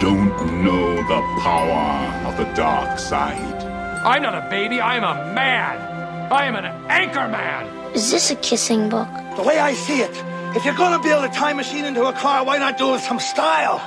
don't know the power of the dark side. I'm not a baby, I'm a man. I am an anchor man. Is this a kissing book? The way I see it, if you're gonna build a time machine into a car, why not do it with some style?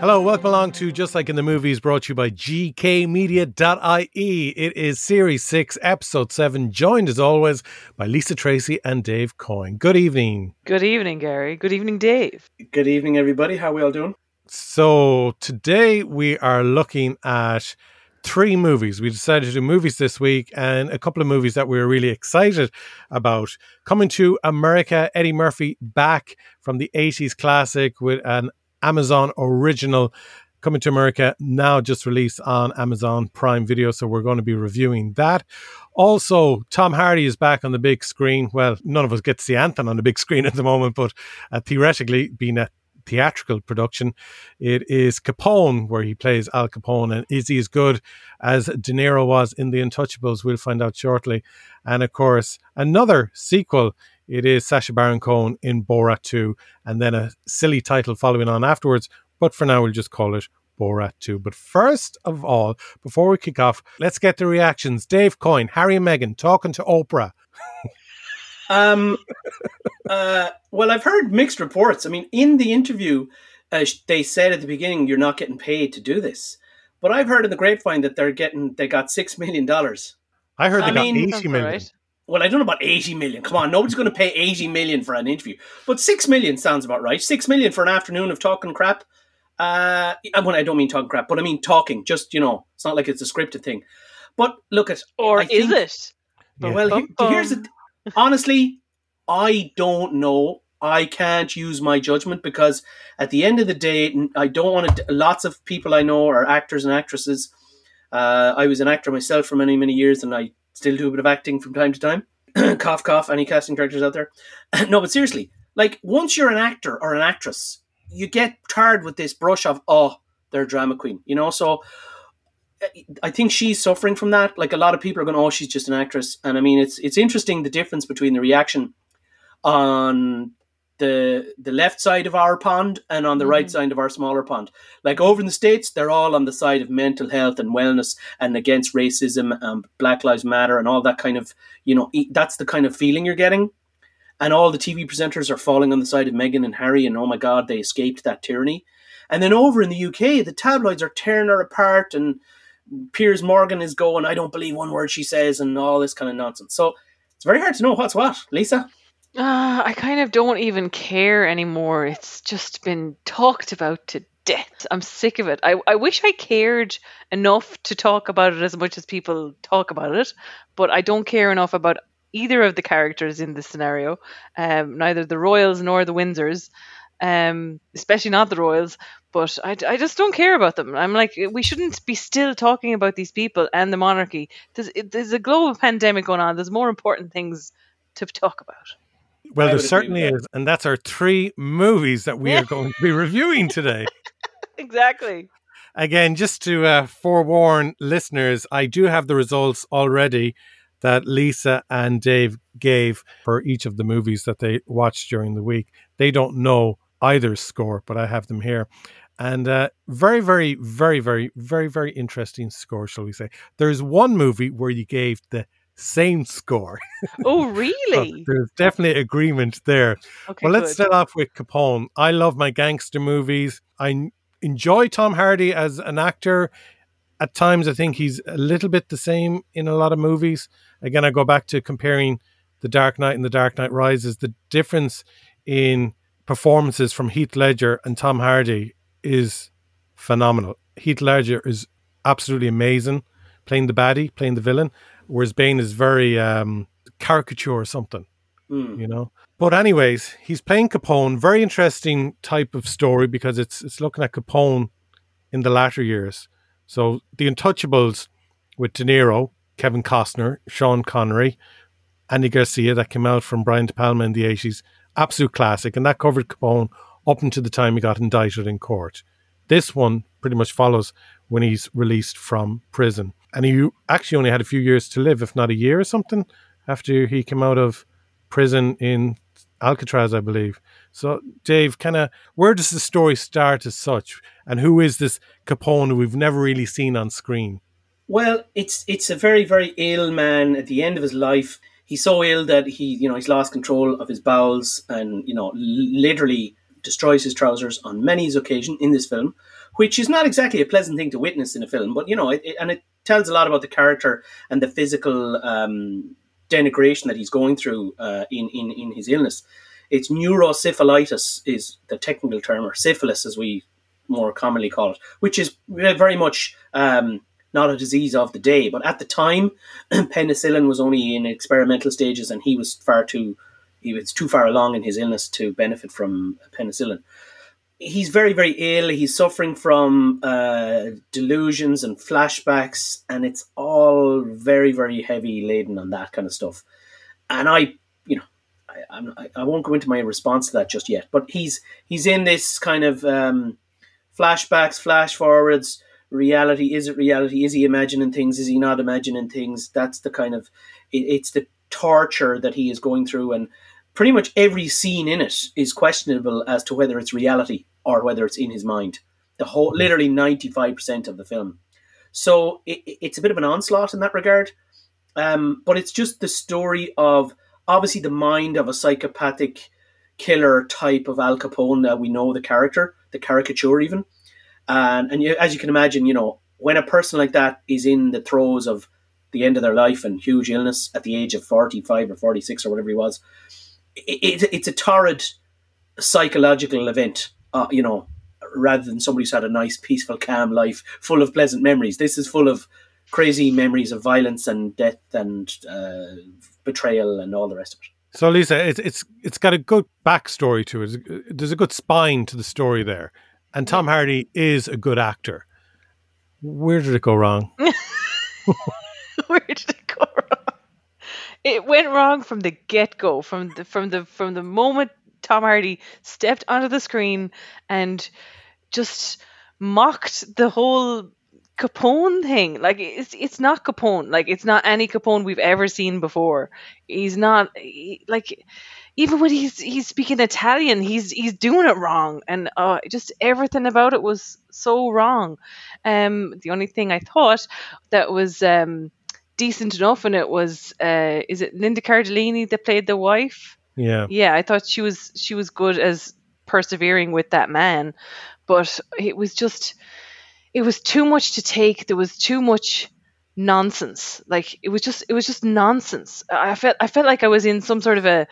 Hello, welcome along to Just Like in the Movies, brought to you by GKmedia.ie. It is Series 6, Episode 7, joined as always by Lisa Treacy and Dave Coyne. Good evening. Good evening, Garry. Good evening, Dave. Good evening, everybody. How are we all doing? So, today we are looking at three movies. We decided to do movies this week and a couple of movies that we were really excited about. Coming to America, Eddie Murphy back from the 80s classic with an Amazon original coming to America now just released on Amazon Prime Video. So we're going to be reviewing that. Also, Tom Hardy is back on the big screen. Well, none of us get to see Anthony on the big screen at the moment, but uh, theoretically, being a theatrical production, it is Capone where he plays Al Capone. And is he as good as De Niro was in The Untouchables? We'll find out shortly. And of course, another sequel it is Sacha Baron Cohen in Borat 2, and then a silly title following on afterwards. But for now, we'll just call it Borat 2. But first of all, before we kick off, let's get the reactions. Dave Coyne, Harry and Meghan talking to Oprah. um, uh, well, I've heard mixed reports. I mean, in the interview, uh, they said at the beginning, you're not getting paid to do this. But I've heard in the grapevine that they're getting, they got $6 million. I heard they I got mean- 80 million. Right. Well, I don't know about 80 million. Come on, nobody's going to pay 80 million for an interview. But 6 million sounds about right. 6 million for an afternoon of talking crap. Uh, and when I don't mean talking crap, but I mean talking. Just, you know, it's not like it's a scripted thing. But look at. Or I is think- it? Yeah. Well, Bum, here's bum. the. Honestly, I don't know. I can't use my judgment because at the end of the day, I don't want to. Lots of people I know are actors and actresses. Uh, I was an actor myself for many, many years, and I still do a bit of acting from time to time. cough, cough. Any casting directors out there? no, but seriously, like once you're an actor or an actress, you get tired with this brush of oh, they're a drama queen, you know. So I think she's suffering from that. Like a lot of people are going, "Oh, she's just an actress," and I mean, it's it's interesting the difference between the reaction on the the left side of our pond and on the right Mhm. side of our smaller pond. Like over in the states, they're all on the side of mental health and wellness and against racism and Black Lives Matter and all that kind of you know that's the kind of feeling you're getting. And all the TV presenters are falling on the side of Meghan and Harry, and oh my God, they escaped that tyranny. And then over in the UK, the tabloids are tearing her apart, and Piers Morgan is going, I don't believe one word she says, and all this kind of nonsense. So it's very hard to know what's what. Lisa? Uh, I kind of don't even care anymore. It's just been talked about to death. I'm sick of it. I, I wish I cared enough to talk about it as much as people talk about it, but I don't care enough about either of the characters in this scenario, um, neither the Royals nor the Windsors, um, especially not the Royals. But I, I just don't care about them. I'm like, we shouldn't be still talking about these people and the monarchy. There's, it, there's a global pandemic going on. There's more important things to talk about. Well, I there certainly is, And that's our three movies that we are going to be reviewing today. Exactly. Again, just to uh, forewarn listeners, I do have the results already that Lisa and Dave gave for each of the movies that they watched during the week. They don't know either score, but I have them here. And uh, very, very, very, very, very, very interesting score, shall we say. There's one movie where you gave the same score. Oh, So really? there's definitely agreement there. Okay, Well, let's good. start off with Capone. I love my gangster movies. I enjoy Tom Hardy as an actor. At times, I think he's a little bit the same in a lot of movies. Again, I go back to comparing The Dark Knight and The Dark Knight Rises. The difference in performances from Heath Ledger and Tom Hardy is phenomenal. Heath Ledger is absolutely amazing playing the baddie, playing the villain, whereas Bane is very um, caricature or something Hmm. you know. But anyways, he's playing Capone. Very interesting type of story because it's it's looking at Capone in the latter years. So the Untouchables with De Niro, Kevin Costner, Sean Connery, Andy Garcia that came out from Brian De Palma in the eighties, absolute classic, and that covered Capone up until the time he got indicted in court. This one pretty much follows when he's released from prison, and he actually only had a few years to live, if not a year or something, after he came out of prison in Alcatraz, I believe. So, Dave, kind of, where does the story start as such, and who is this Capone who we've never really seen on screen? Well, it's it's a very very ill man at the end of his life. He's so ill that he you know he's lost control of his bowels and you know literally destroys his trousers on many occasions in this film, which is not exactly a pleasant thing to witness in a film. But you know, it, it, and it tells a lot about the character and the physical um, denigration that he's going through uh, in, in in his illness. It's neurosyphilitis is the technical term, or syphilis as we more commonly call it, which is very much um, not a disease of the day. But at the time, penicillin was only in experimental stages, and he was far too he was too far along in his illness to benefit from penicillin. He's very very ill. He's suffering from uh, delusions and flashbacks, and it's all very very heavy laden on that kind of stuff. And I, you know, I, I'm, I won't go into my response to that just yet. But he's he's in this kind of um, flashbacks, flash forwards reality is it reality? Is he imagining things? Is he not imagining things? That's the kind of it, it's the torture that he is going through and pretty much every scene in it is questionable as to whether it's reality or whether it's in his mind. The whole literally 95% of the film. So it, it's a bit of an onslaught in that regard. Um, but it's just the story of obviously the mind of a psychopathic killer type of al capone that we know the character the caricature even and and you, as you can imagine, you know, when a person like that is in the throes of the end of their life and huge illness at the age of 45 or 46 or whatever he was, it, it, it's a torrid psychological event, uh, you know, rather than somebody who's had a nice, peaceful, calm life full of pleasant memories. This is full of crazy memories of violence and death and uh, betrayal and all the rest of it. So, Lisa, it's it's it's got a good backstory to it. There's a good spine to the story there. And Tom Hardy is a good actor. Where did it go wrong? Where did it go wrong? It went wrong from the get go, from the from the from the moment Tom Hardy stepped onto the screen and just mocked the whole Capone thing. Like it's it's not Capone. Like it's not any Capone we've ever seen before. He's not he, like even when he's he's speaking Italian, he's he's doing it wrong, and uh, just everything about it was so wrong. Um, the only thing I thought that was um, decent enough in it was uh, is it Linda Cardellini that played the wife? Yeah, yeah, I thought she was she was good as persevering with that man, but it was just it was too much to take. There was too much nonsense. Like it was just it was just nonsense. I felt I felt like I was in some sort of a,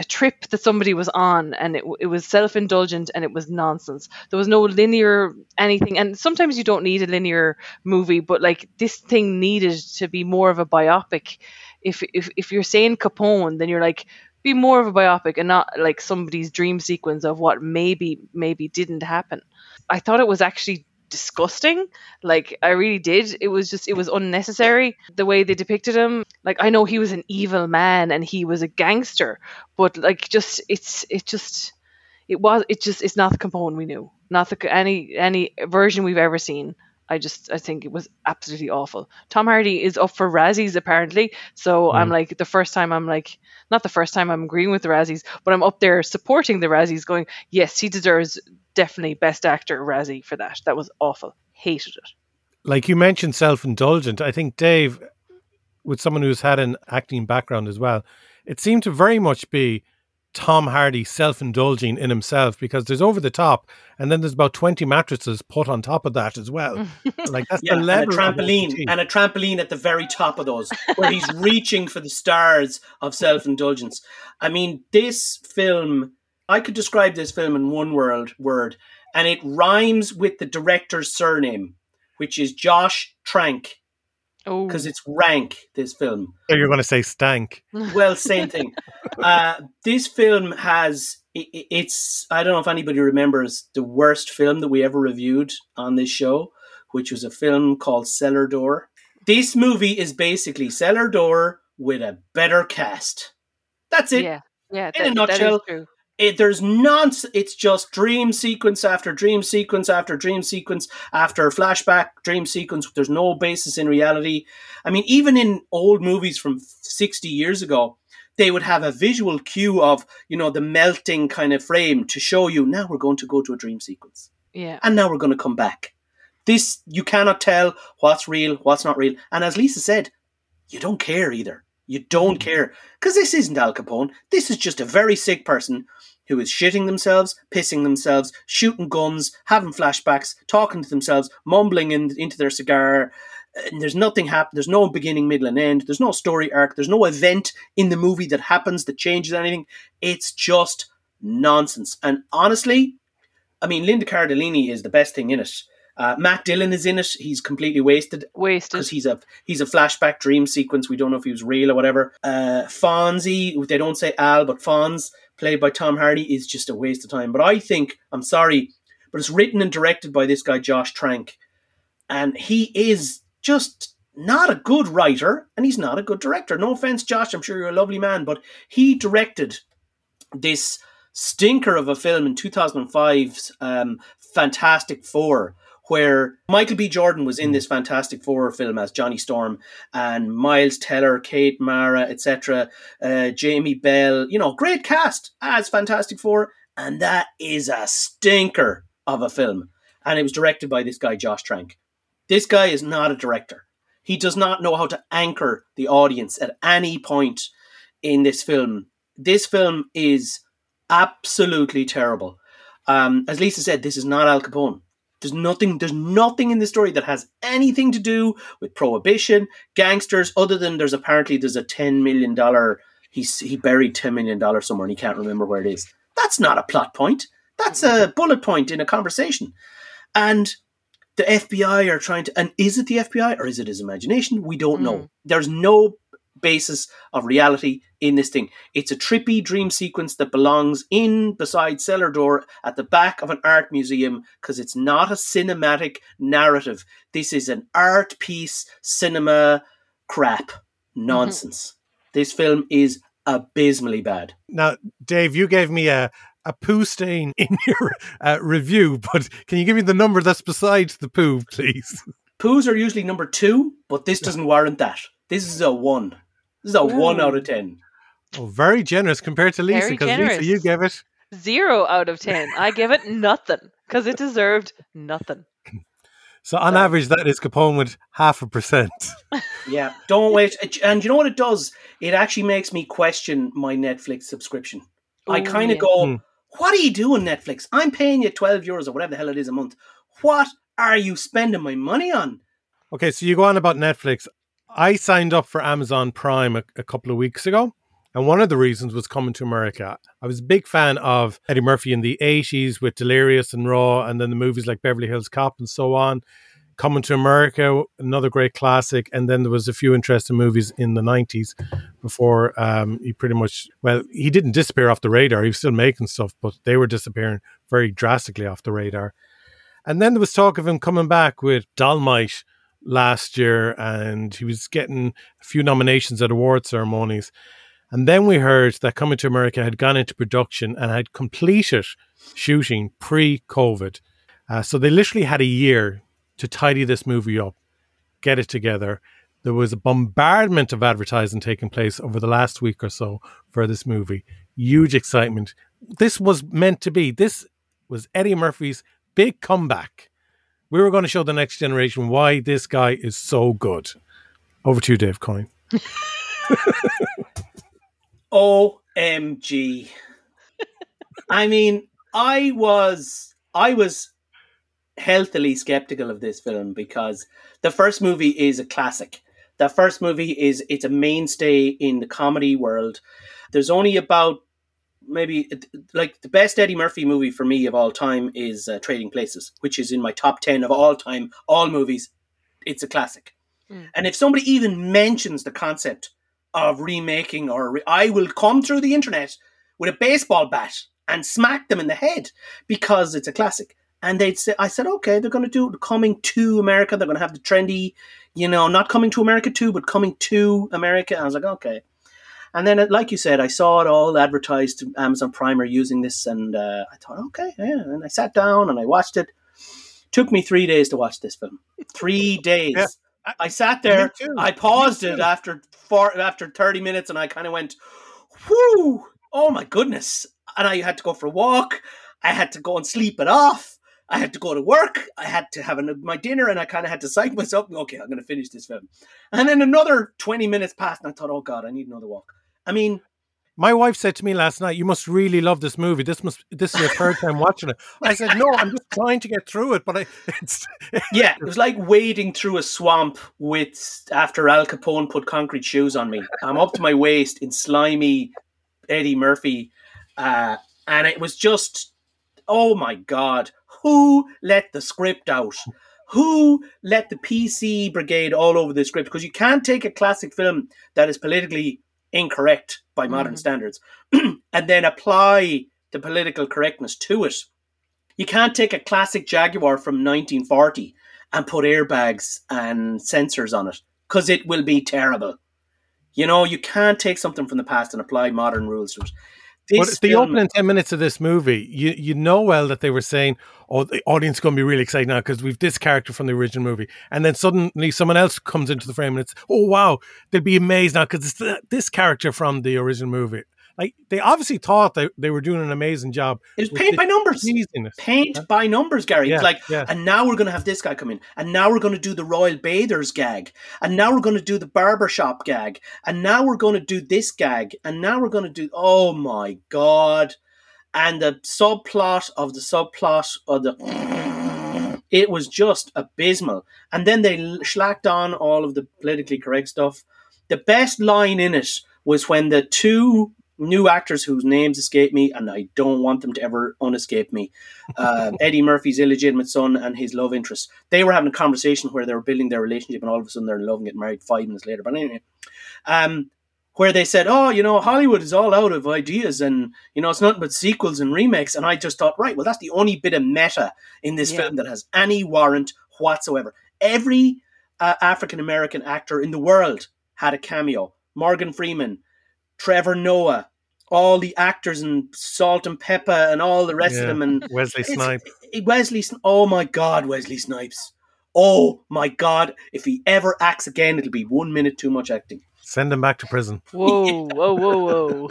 a trip that somebody was on, and it it was self indulgent and it was nonsense. There was no linear anything, and sometimes you don't need a linear movie, but like this thing needed to be more of a biopic. If if if you're saying Capone, then you're like be more of a biopic and not like somebody's dream sequence of what maybe maybe didn't happen. I thought it was actually disgusting. Like I really did. It was just it was unnecessary the way they depicted him. Like I know he was an evil man and he was a gangster, but like just it's it just it was it just it's not the Capone we knew. Not the any any version we've ever seen. I just I think it was absolutely awful. Tom Hardy is up for Razzies apparently, so mm. I'm like the first time I'm like not the first time I'm agreeing with the Razzies, but I'm up there supporting the Razzies, going yes he deserves definitely best actor Razzie for that. That was awful. Hated it. Like you mentioned, self indulgent. I think Dave, with someone who's had an acting background as well, it seemed to very much be Tom Hardy self indulging in himself because there's over the top, and then there's about 20 mattresses put on top of that as well. like that's yeah, the level. And a trampoline, and a trampoline at the very top of those, where he's reaching for the stars of self indulgence. I mean, this film, I could describe this film in one word, word, and it rhymes with the director's surname, which is Josh Trank because it's rank. This film. So you're going to say stank. Well, same thing. uh, this film has. It, it's. I don't know if anybody remembers the worst film that we ever reviewed on this show, which was a film called Cellar Door. This movie is basically Cellar Door with a better cast. That's it. Yeah. Yeah. In that, a nutshell, it, there's nonsense. It's just dream sequence after dream sequence after dream sequence after flashback dream sequence. There's no basis in reality. I mean, even in old movies from 60 years ago, they would have a visual cue of, you know, the melting kind of frame to show you now we're going to go to a dream sequence. Yeah. And now we're going to come back. This, you cannot tell what's real, what's not real. And as Lisa said, you don't care either. You don't mm. care. Because this isn't Al Capone. This is just a very sick person who is shitting themselves, pissing themselves, shooting guns, having flashbacks, talking to themselves, mumbling in, into their cigar. And there's nothing happen. There's no beginning, middle, and end. There's no story arc. There's no event in the movie that happens that changes anything. It's just nonsense. And honestly, I mean, Linda Cardellini is the best thing in it. Uh, Matt Dillon is in it. He's completely wasted Wasted. because he's a he's a flashback dream sequence. We don't know if he was real or whatever. Uh, Fonzie, they don't say Al, but Fonz, played by Tom Hardy, is just a waste of time. But I think I'm sorry, but it's written and directed by this guy Josh Trank, and he is just not a good writer, and he's not a good director. No offense, Josh. I'm sure you're a lovely man, but he directed this stinker of a film in 2005's um, Fantastic Four, where Michael B. Jordan was in this Fantastic Four film as Johnny Storm, and Miles Teller, Kate Mara, etc., uh, Jamie Bell, you know, great cast as Fantastic Four, and that is a stinker of a film. And it was directed by this guy, Josh Trank. This guy is not a director. He does not know how to anchor the audience at any point in this film. This film is absolutely terrible. Um, as Lisa said, this is not Al Capone. There's nothing. There's nothing in the story that has anything to do with prohibition, gangsters, other than there's apparently there's a ten million dollar. He's he buried ten million dollars somewhere and he can't remember where it is. That's not a plot point. That's a bullet point in a conversation. And the FBI are trying to. And is it the FBI or is it his imagination? We don't know. Hmm. There's no basis of reality in this thing. It's a trippy dream sequence that belongs in beside cellar door at the back of an art museum because it's not a cinematic narrative. This is an art piece, cinema crap nonsense. This film is abysmally bad. Now, Dave, you gave me a a poo stain in your uh, review, but can you give me the number that's besides the poo, please? Poos are usually number two, but this doesn't warrant that. This is a one. This is a one out of ten. Oh, very generous compared to Lisa, because Lisa, you gave it. Zero out of ten. I give it nothing because it deserved nothing. So on average, that is Capone with half a percent. Yeah, don't wait. And you know what it does? It actually makes me question my Netflix subscription. I kind of yeah. go, Hmm. what are you doing, Netflix? I'm paying you 12 euros or whatever the hell it is a month. What are you spending my money on? Okay, so you go on about Netflix. I signed up for Amazon Prime a, a couple of weeks ago, and one of the reasons was coming to America. I was a big fan of Eddie Murphy in the 80s with Delirious and Raw, and then the movies like Beverly Hills Cop and so on. Coming to America, another great classic, and then there was a few interesting movies in the 90s before um, he pretty much, well, he didn't disappear off the radar. He was still making stuff, but they were disappearing very drastically off the radar. And then there was talk of him coming back with Dolemite last year, and he was getting a few nominations at award ceremonies. And then we heard that Coming to America had gone into production and had completed shooting pre COVID. Uh, so they literally had a year to tidy this movie up, get it together. There was a bombardment of advertising taking place over the last week or so for this movie. Huge excitement. This was meant to be. This was Eddie Murphy's big comeback. We were going to show the next generation why this guy is so good. Over to you, Dave Coyne. OMG. I mean, I was I was healthily skeptical of this film because the first movie is a classic. The first movie is it's a mainstay in the comedy world. There's only about maybe like the best Eddie Murphy movie for me of all time is uh, Trading Places, which is in my top 10 of all time, all movies. It's a classic. And if somebody even mentions the concept of remaking or re- I will come through the internet with a baseball bat and smack them in the head because it's a classic. And they'd say, I said, okay, they're going to do coming to America. They're going to have the trendy, you know, not coming to America too, but coming to America. I was like, okay. And then, like you said, I saw it all advertised to Amazon Prime are using this, and uh, I thought, okay, yeah. And I sat down and I watched it. Took me three days to watch this film. Three days. Yeah. I sat there. I paused it after four, after thirty minutes, and I kind of went, whoo, oh my goodness. And I had to go for a walk. I had to go and sleep it off. I had to go to work. I had to have an, my dinner, and I kind of had to psych myself. Okay, I'm going to finish this film. And then another 20 minutes passed, and I thought, oh God, I need another walk. I mean, My wife said to me last night, "You must really love this movie. This must this is your third time watching it." I said, "No, I'm just trying to get through it." But I, it's yeah, it was like wading through a swamp with after Al Capone put concrete shoes on me. I'm up to my waist in slimy Eddie Murphy, uh, and it was just, oh my god, who let the script out? Who let the PC brigade all over the script? Because you can't take a classic film that is politically incorrect by modern mm-hmm. standards and then apply the political correctness to it. You can't take a classic Jaguar from 1940 and put airbags and sensors on it because it will be terrible. You know, you can't take something from the past and apply modern rules to it. But This the film- opening ten minutes of this movie, you you know well that they were saying, "Oh, the audience is going to be really excited now because we've this character from the original movie," and then suddenly someone else comes into the frame and it's, "Oh wow, they'll be amazed now because it's th- this character from the original movie." Like they obviously thought they, they were doing an amazing job. It was paint by numbers. cheesiness. paint by numbers, Garry. Yeah, it's like, yeah. and now we're going to have this guy come in, and now we're going to do the Royal Bathers gag, and now we're going to do the barbershop gag, and now we're going to do this gag, and now we're going to do, oh my God. And the subplot of the subplot of the. It was just abysmal. And then they slacked on all of the politically correct stuff. The best line in it was when the two new actors whose names escape me, and I don't want them to ever unescape me. Uh, Eddie Murphy's illegitimate son and his love interest. They were having a conversation where they were building their relationship, and all of a sudden they're in love and getting married five minutes later. But anyway, um, where they said, "Oh, you know, Hollywood is all out of ideas, and you know, it's nothing but sequels and remakes." And I just thought, right, well, that's the only bit of meta in this Yeah. film that has any warrant whatsoever. Every uh, African American actor in the world had a cameo. Morgan Freeman, Trevor Noah, all the actors and Salt-N-Pepa, and all the rest of them, and Wesley Snipes. Wesley. Oh my God, Wesley Snipes. Oh my God, if he ever acts again, it'll be one minute too much acting. Send him back to prison. Whoa, whoa, whoa, whoa.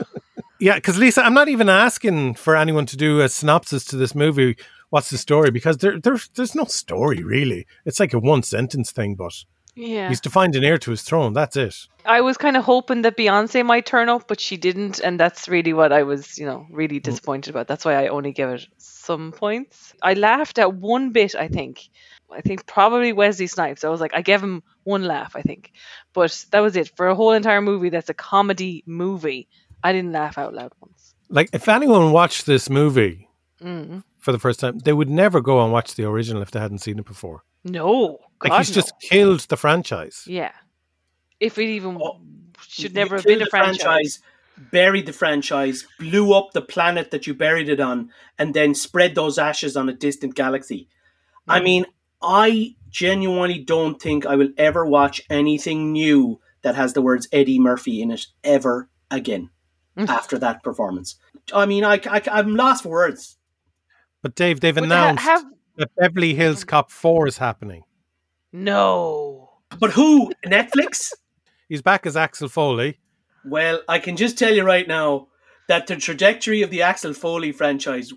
Yeah, because Lisa, I'm not even asking for anyone to do a synopsis to this movie. What's the story? Because there, there there's no story really. It's like a one sentence thing, but Yeah. he's to find an heir to his throne. That's it. I was kind of hoping that Beyonce might turn up, but she didn't, and that's really what I was, you know, really disappointed about. That's why I only give it some points. I laughed at one bit, I think. I think probably Wesley Snipes. I was like, I gave him one laugh, I think, but that was it for a whole entire movie. That's a comedy movie. I didn't laugh out loud once. Like if anyone watched this movie Mm. for the first time, they would never go and watch the original if they hadn't seen it before. No, Like God, he's just killed the franchise. yeah. If it even Oh, should never have been a the franchise. buried the franchise, blew up the planet that you buried it on, and then spread those ashes on a distant galaxy. Mm. I mean, I genuinely don't think I will ever watch anything new that has the words Eddie Murphy in it ever again Mm. after that performance. I mean, I, I, I'm lost for words. But Dave, they've But ha- announced have that Beverly Hills Cop 4 is happening. No. But who? Netflix? He's back as Axel Foley. Well, I can just tell you right now that the trajectory of the Axel Foley franchise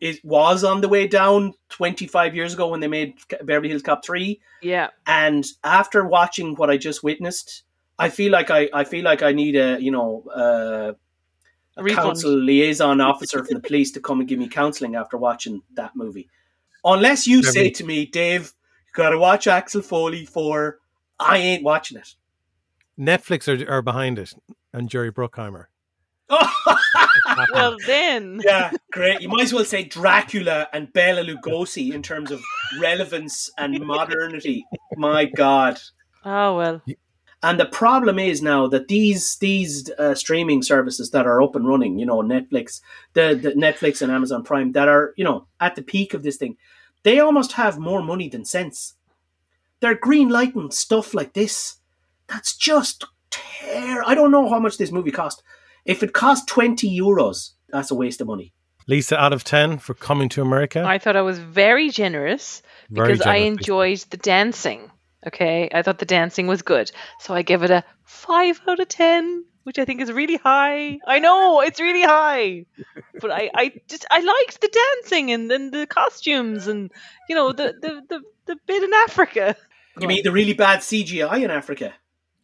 is, was on the way down 25 years ago when they made Beverly Hills Cop 3 Yeah. and after watching what I just witnessed I feel like I, I feel like I need a you know uh, a Refund. council liaison officer from the police to come and give me counselling after watching that movie unless you say to me Dave you gotta watch Axel Foley for I ain't watching it Netflix are, are behind it, and Jerry Bruckheimer. Well, then. Yeah, great. You might as well say Dracula and Bela Lugosi in terms of relevance and modernity. My God. Oh well. And the problem is now that these these uh, streaming services that are up and running, you know, Netflix, the, the Netflix and Amazon Prime, that are you know at the peak of this thing, they almost have more money than sense. They're green lighting stuff like this. That's just tear. I don't know how much this movie cost. If it cost twenty euros, that's a waste of money. Lisa, out of 10 for coming to America. I thought I was very generous because I generous, Lisa. enjoyed the dancing. Okay, I thought the dancing was good, so I give it a five out of ten. Which I think is really high. I know it's really high, but I, I just I liked the dancing and then the costumes and you know the the the, the bit in Africa. You mean the really bad CGI in Africa?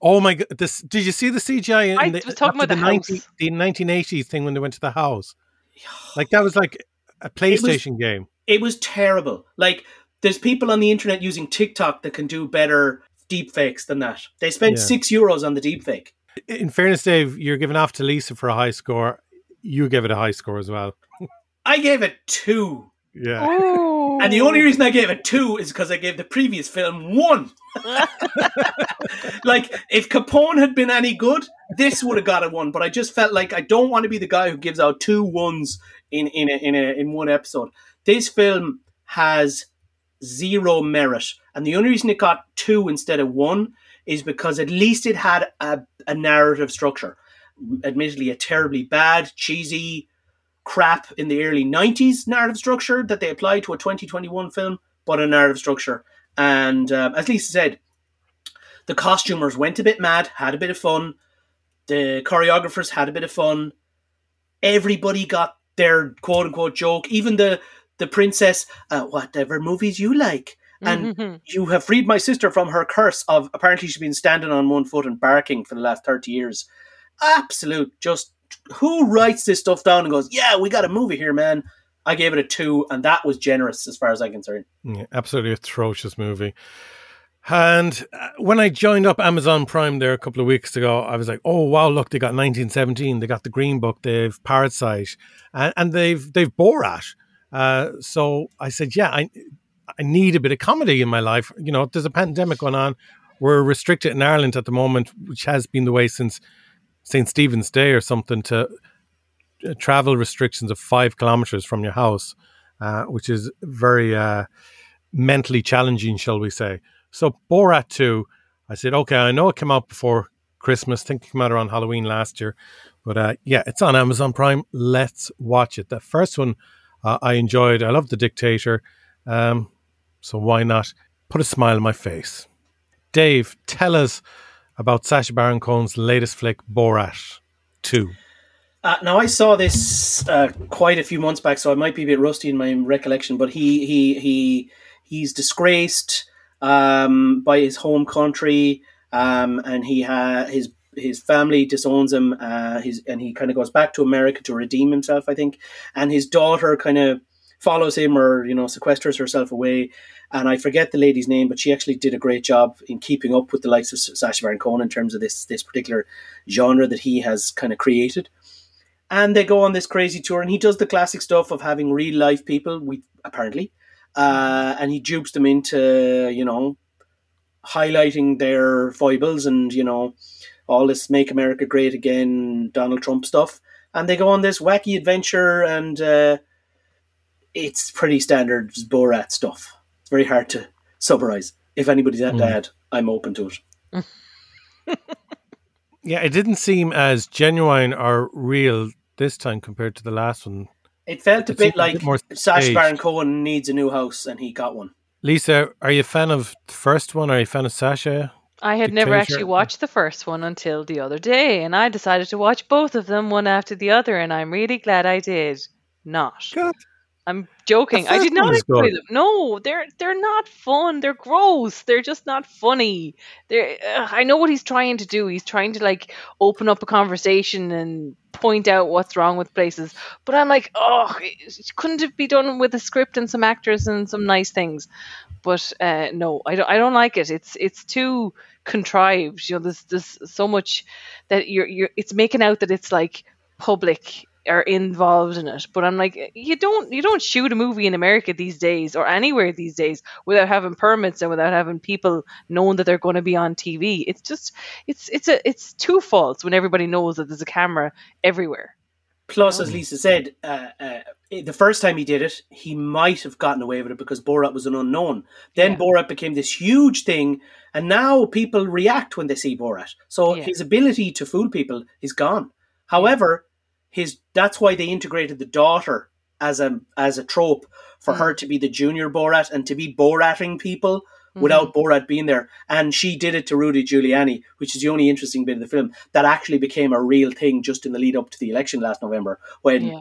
Oh my god! This did you see the CGI? In I the, was talking about the house. the 1980s thing when they went to the house. Like that was like a PlayStation game. It was terrible. Like there's people on the internet using TikTok that can do better deepfakes than that. They spent Yeah. six euros on the deep fake. In fairness, Dave, you're giving off to Lisa for a high score. You give it a high score as well. I gave it two. Yeah. Oh, And the only reason I gave it two is because I gave the previous film one. like, if Capone had been any good, this would have got a one. But I just felt like I don't want to be the guy who gives out two ones in in a, in a, in one episode. This film has zero merit, and the only reason it got two instead of one is because at least it had a, a narrative structure. Admittedly, a terribly bad, cheesy, crap in the early 90s narrative structure that they applied to a 2021 film, but a narrative structure. And um, as Lisa said, the costumers went a bit mad, had a bit of fun. The choreographers had a bit of fun. Everybody got their quote unquote joke. Even the the princess, uh, whatever movies you like. And Mhm. you have freed my sister from her curse of apparently she's been standing on one foot and barking for the last 30 years. Absolute, just who writes this stuff down and goes, yeah, we got a movie here, man. I gave it a two, and that was generous as far as I'm concerned. Yeah, absolutely atrocious movie. And uh, when I joined up Amazon Prime there a couple of weeks ago, I was like, "Oh wow, look, they got 1917, they got the Green Book, they've Parasite, and, and they've they've Borat." Uh, so I said, "Yeah, I I need a bit of comedy in my life. You know, there's a pandemic going on. We're restricted in Ireland at the moment, which has been the way since St. Stephen's Day or something to uh, travel restrictions of five kilometers from your house, uh, which is very uh, mentally challenging, shall we say. So Borat 2, I said, okay, I know it came out before Christmas. I think it came out around Halloween last year. But uh, yeah, it's on Amazon Prime. Let's watch it. The first one uh, I enjoyed. I love The Dictator. Um, so why not put a smile on my face? Dave, tell us about Sacha Baron Cohen's latest flick, Borat 2. Uh, now I saw this uh, quite a few months back, so I might be a bit rusty in my recollection. But he he he he's disgraced um, by his home country, um, and he ha- his his family disowns him. Uh, his and he kind of goes back to America to redeem himself, I think. And his daughter kind of follows him, or you know, sequesters herself away. And I forget the lady's name, but she actually did a great job in keeping up with the likes of Sacha Baron Cohen in terms of this this particular genre that he has kind of created and they go on this crazy tour and he does the classic stuff of having real life people we apparently uh, and he dupes them into you know highlighting their foibles and you know all this make america great again donald trump stuff and they go on this wacky adventure and uh, it's pretty standard borat stuff it's very hard to summarize if anybody's hmm. that bad i'm open to it Yeah, it didn't seem as genuine or real this time compared to the last one. it felt a It bit seemed a like bit more Sacha staged. Baron Cohen needs a new house and he got one. Lisa, are you a fan of the first one? Are you a fan of Sacha? I had never actually watched the first one until the other day, and I decided to watch both of them one after the other, and I'm really glad I did not. God. I'm joking. I did not enjoy them. No, they're they're not fun. They're gross. They're just not funny. They're. I know what he's trying to do. He's trying to like open up a conversation and point out what's wrong with places. But I'm like, oh, it- couldn't it be done with a script and some actors and some nice things? But uh, no, I don't. I don't like it. It's it's too contrived. You know, there's there's so much that you're you're. It's making out that it's like public are involved in it but i'm like you don't you don't shoot a movie in america these days or anywhere these days without having permits and without having people knowing that they're going to be on tv it's just it's it's a it's two faults when everybody knows that there's a camera everywhere Plus, as Lisa said, uh, uh, the first time he did it, he might have gotten away with it because Borat was an unknown. Then Yeah. Borat became this huge thing, and now people react when they see Borat. So Yeah. his ability to fool people is gone. However, his that's why they integrated the daughter as a as a trope for Mm. her to be the junior Borat and to be Borating people without Borat being there. And she did it to Rudy Giuliani, which is the only interesting bit of the film that actually became a real thing just in the lead up to the election last November. When, Yeah.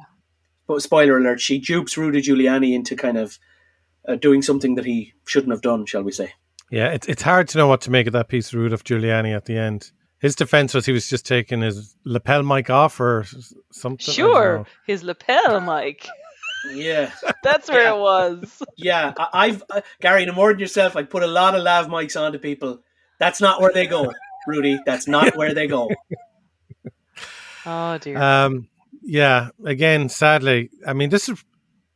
but spoiler alert, she dupes Rudy Giuliani into kind of uh, doing something that he shouldn't have done, shall we say. Yeah, it's it's hard to know what to make of that piece of Rudolph Giuliani at the end. His defense was he was just taking his lapel mic off or s- something. Sure, his lapel mic. Yeah. That's where Yeah. it was. Yeah, I, I've uh, Garry, no more than yourself. I put a lot of lav mics onto people. That's not where they go, Rudy. That's not where they go. Oh dear. Um, yeah. Again, sadly, I mean, this is,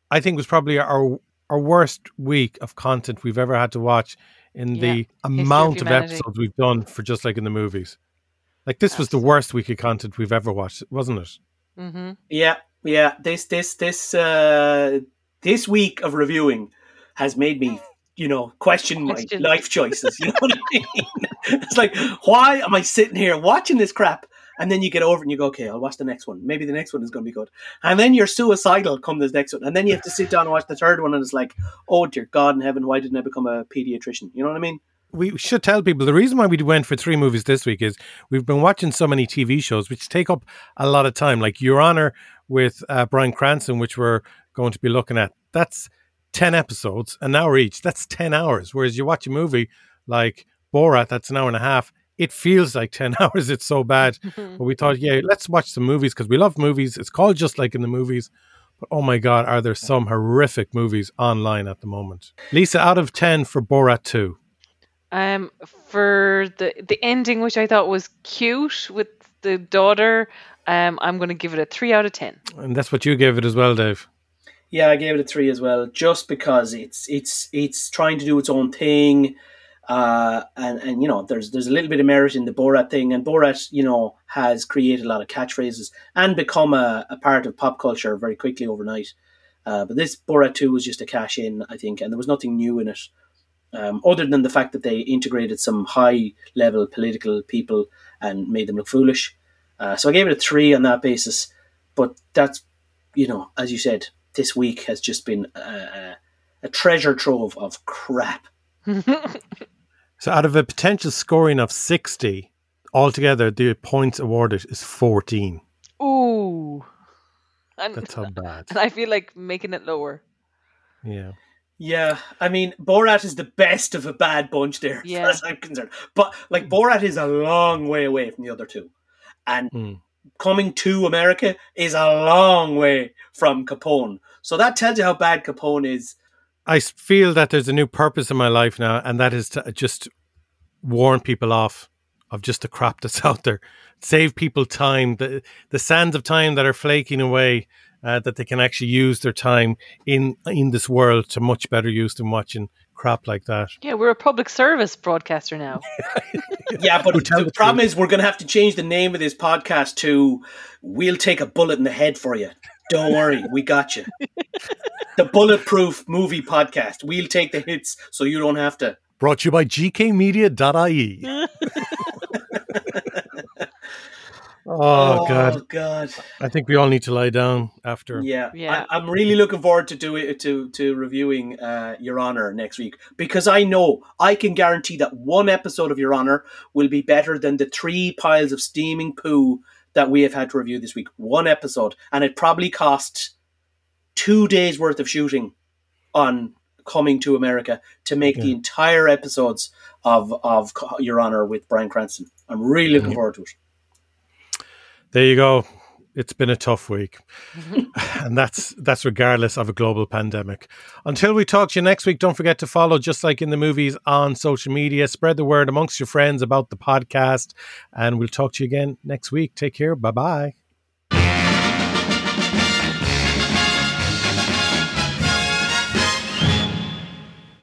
I think, was probably our our worst week of content we've ever had to watch in the amount of, humanity. episodes we've done for just like in the movies. Like this was the worst week of content we've ever watched, wasn't it? mm-hmm. Yeah, yeah. This, this, this, uh, this week of reviewing has made me, you know, question my life choices. You know what I mean? it's like, why am I sitting here watching this crap? And then you get over it and you go, okay, I'll watch the next one. Maybe the next one is going to be good. And then you're suicidal come this next one. And then you have to sit down and watch the third one. And it's like, oh, dear God in heaven, why didn't I become a pediatrician? You know what I mean? We should tell people the reason why we went for three movies this week is we've been watching so many TV shows which take up a lot of time. Like Your Honor with uh, Bryan Cranston, which we're going to be looking at. That's 10 episodes, an hour each. That's 10 hours. Whereas you watch a movie like Borat, that's an hour and a half. It feels like 10 hours. It's so bad. But we thought, yeah, let's watch some movies because we love movies. It's called Just Like in the Movies. But oh my God, are there some horrific movies online at the moment? Lisa, out of 10 for Borat 2. Um, for the the ending, which I thought was cute with the daughter, um, I'm going to give it a three out of ten. And that's what you gave it as well, Dave. Yeah, I gave it a three as well, just because it's it's it's trying to do its own thing, uh, and and you know there's there's a little bit of merit in the Borat thing, and Borat you know has created a lot of catchphrases and become a, a part of pop culture very quickly overnight. Uh, but this Borat two was just a cash in, I think, and there was nothing new in it, um, other than the fact that they integrated some high level political people and made them look foolish. Uh, so I gave it a three on that basis, but that's you know, as you said, this week has just been a, a, a treasure trove of crap. So out of a potential scoring of 60, altogether, the points awarded is 14. Ooh, and, That's how bad. and I feel like making it lower. Yeah. Yeah, I mean, Borat is the best of a bad bunch there, Yeah. as I'm concerned. But like, Borat is a long way away from the other two, and Hmm. coming to America is a long way from Capone. So that tells you how bad Capone is. I feel that there's a new purpose in my life now, and that is to just warn people off of just the crap that's out there. Save people time, the, the sands of time that are flaking away, uh, that they can actually use their time in in this world to much better use than watching crap like that. Yeah, we're a public service broadcaster now. Yeah, but tell the the problem is we're going to have to change the name of this podcast to "We'll take a bullet in the head for you." Don't worry, we got you. The Bulletproof Movie Podcast. We'll take the hits so you don't have to. Brought to you by gkmedia.ie. oh, God. God. I think we all need to lie down after. Yeah, Yeah. I, I'm really looking forward to doing to to reviewing uh, Your Honor next week because I know I can guarantee that one episode of Your Honor will be better than the three piles of steaming poo that we have had to review this week. One episode, and it probably cost two days worth of shooting on coming to America to make the entire episodes of of Your Honor with Bryan Cranston. I'm really looking Yeah. forward to it. There you go. It's been a tough week. and that's that's regardless of a global pandemic. Until we talk to you next week, don't forget to follow just like in the movies on social media. Spread the word amongst your friends about the podcast. And we'll talk to you again next week. Take care. Bye bye.